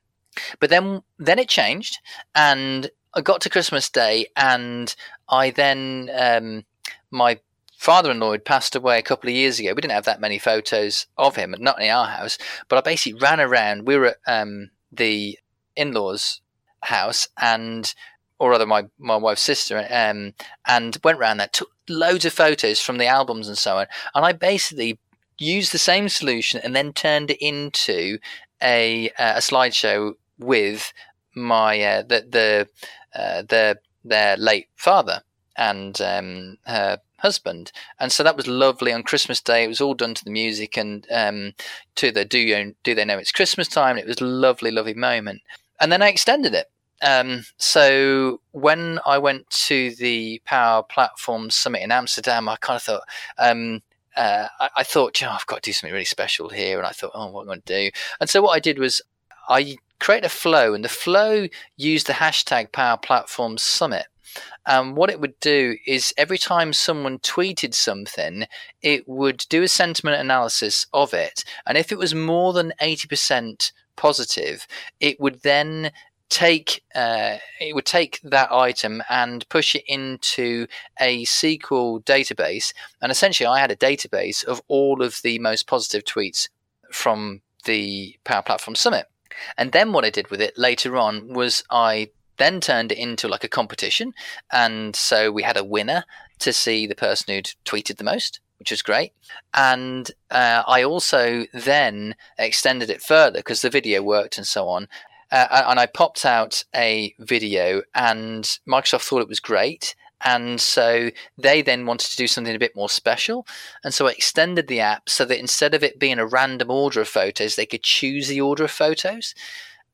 But then, then it changed and I got to Christmas Day, and I then um, my father-in-law had passed away a couple of years ago. We didn't have that many photos of him, not in our house. But I basically ran around. We were at um, the in-laws' house, and or rather, my my wife's sister, um, and went around there, took loads of photos from the albums and so on. And I basically used the same solution and then turned it into a uh, a slideshow with my uh, the the uh, their their late father and um, her husband, and so that was lovely on Christmas Day. It was all done to the music and um, to the do you do they know it's Christmas time? It was lovely, lovely moment, and then I extended it. Um, so when I went to the Power Platform Summit in Amsterdam, I kind of thought. Um, uh, I, I, thought, you know, I've got to do something really special here, and I thought, oh, what am I going to do? And so what I did was I create a flow, and the flow used the hashtag Power Platform Summit. And what it would do is every time someone tweeted something, it would do a sentiment analysis of it. And if it was more than 80% positive, it would then take uh, it would take that item and push it into a SQL database. And essentially, I had a database of all of the most positive tweets from the Power Platform Summit. And then what I did with it later on was I then turned it into like a competition. And so we had a winner to see the person who'd tweeted the most, which was great. And uh, I also then extended it further because the video worked and so on. Uh, and I popped out a video, and Microsoft thought it was great. And so they then wanted to do something a bit more special. And so I extended the app so that instead of it being a random order of photos, they could choose the order of photos.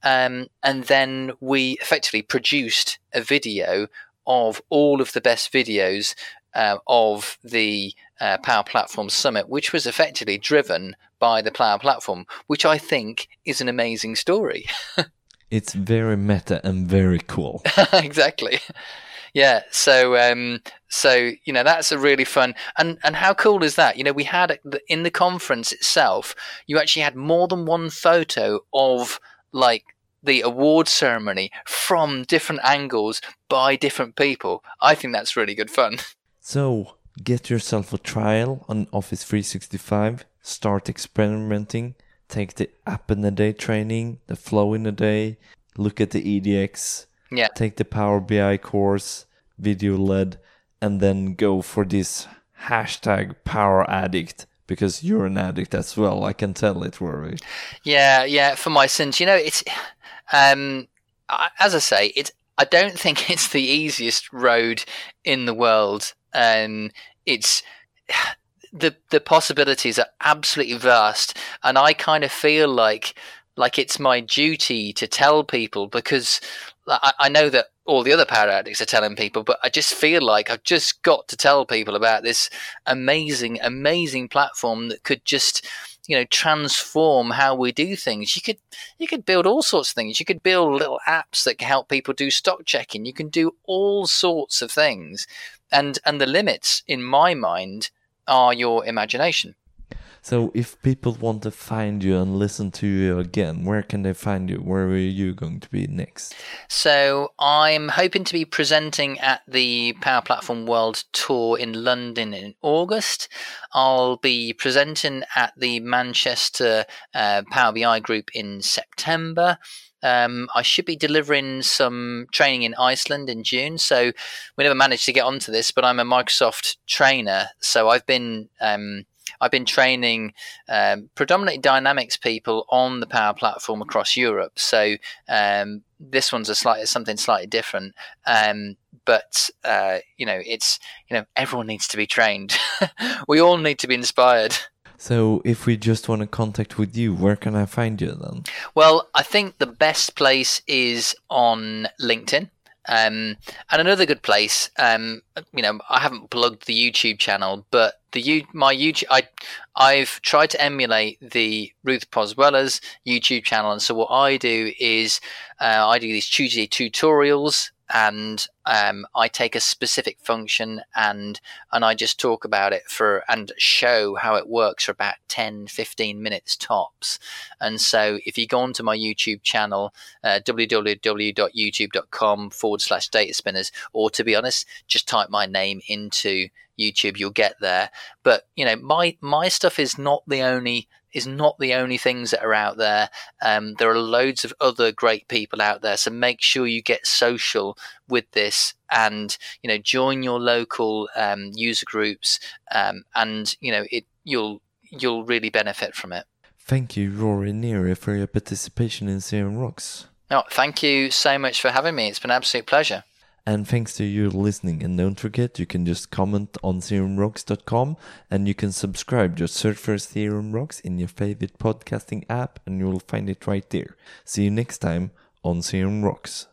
Um, and then we effectively produced a video of all of the best videos uh, of the uh, Power Platform Summit, which was effectively driven by the Power Platform, which I think is an amazing story. it's very meta and very cool. exactly. Yeah, so um, so you know that's a really fun and and how cool is that? You know, we had in the conference itself, you actually had more than one photo of like the award ceremony from different angles by different people. I think that's really good fun. So get yourself a trial on Office 365. Start experimenting. Take the app in a day training, the flow in a day. Look at the EDX. Yeah. Take the Power BI course video led and then go for this hashtag power addict because you're an addict as well. I can tell it, Rory. Yeah, yeah. For my sins, you know, it's um, as I say, it's. I don't think it's the easiest road in the world. Um, it's the the possibilities are absolutely vast, and I kind of feel like like it's my duty to tell people because I, know that all the other power addicts are telling people, but I just feel like I've just got to tell people about this amazing, amazing platform that could just, you know, transform how we do things. You could you could build all sorts of things. You could build little apps that can help people do stock checking. You can do all sorts of things. And and the limits in my mind are your imagination. So, if people want to find you and listen to you again, where can they find you? Where are you going to be next? So, I'm hoping to be presenting at the Power Platform World Tour in London in August. I'll be presenting at the Manchester uh, Power BI group in September. Um, I should be delivering some training in Iceland in June. So we never managed to get onto this, but I'm a Microsoft trainer. So I've been um, I've been training um, predominantly Dynamics people on the Power Platform across Europe. So um, this one's a slightly something slightly different. Um, but uh, you know, it's you know everyone needs to be trained. we all need to be inspired. So, if we just want to contact with you, where can I find you then? Well, I think the best place is on LinkedIn. Um, and another good place, um, you know, I haven't plugged the YouTube channel, but the my YouTube, I, I've tried to emulate the Ruth Pozuelo's YouTube channel, and so what I do is uh, I do these Tuesday tutorials and um, I take a specific function and and I just talk about it for and show how it works for about 10 15 minutes tops. And so if you go onto my YouTube channel uh, www.youtube.com forward slash data spinners or to be honest just type my name into YouTube you'll get there. But you know my my stuff is not the only is not the only things that are out there. Um, there are loads of other great people out there. So make sure you get social with this and, you know, join your local um, user groups um, and, you know, it you'll you'll really benefit from it. Thank you, Rory Neary, for your participation in CRM Rocks. No, thank you so much for having me. It's been an absolute pleasure. And thanks to you listening. And don't forget, you can just comment on crmrocks.com and you can subscribe. Just search for CRM Rocks in your favorite podcasting app and you will find it right there. See you next time on CRM Rocks.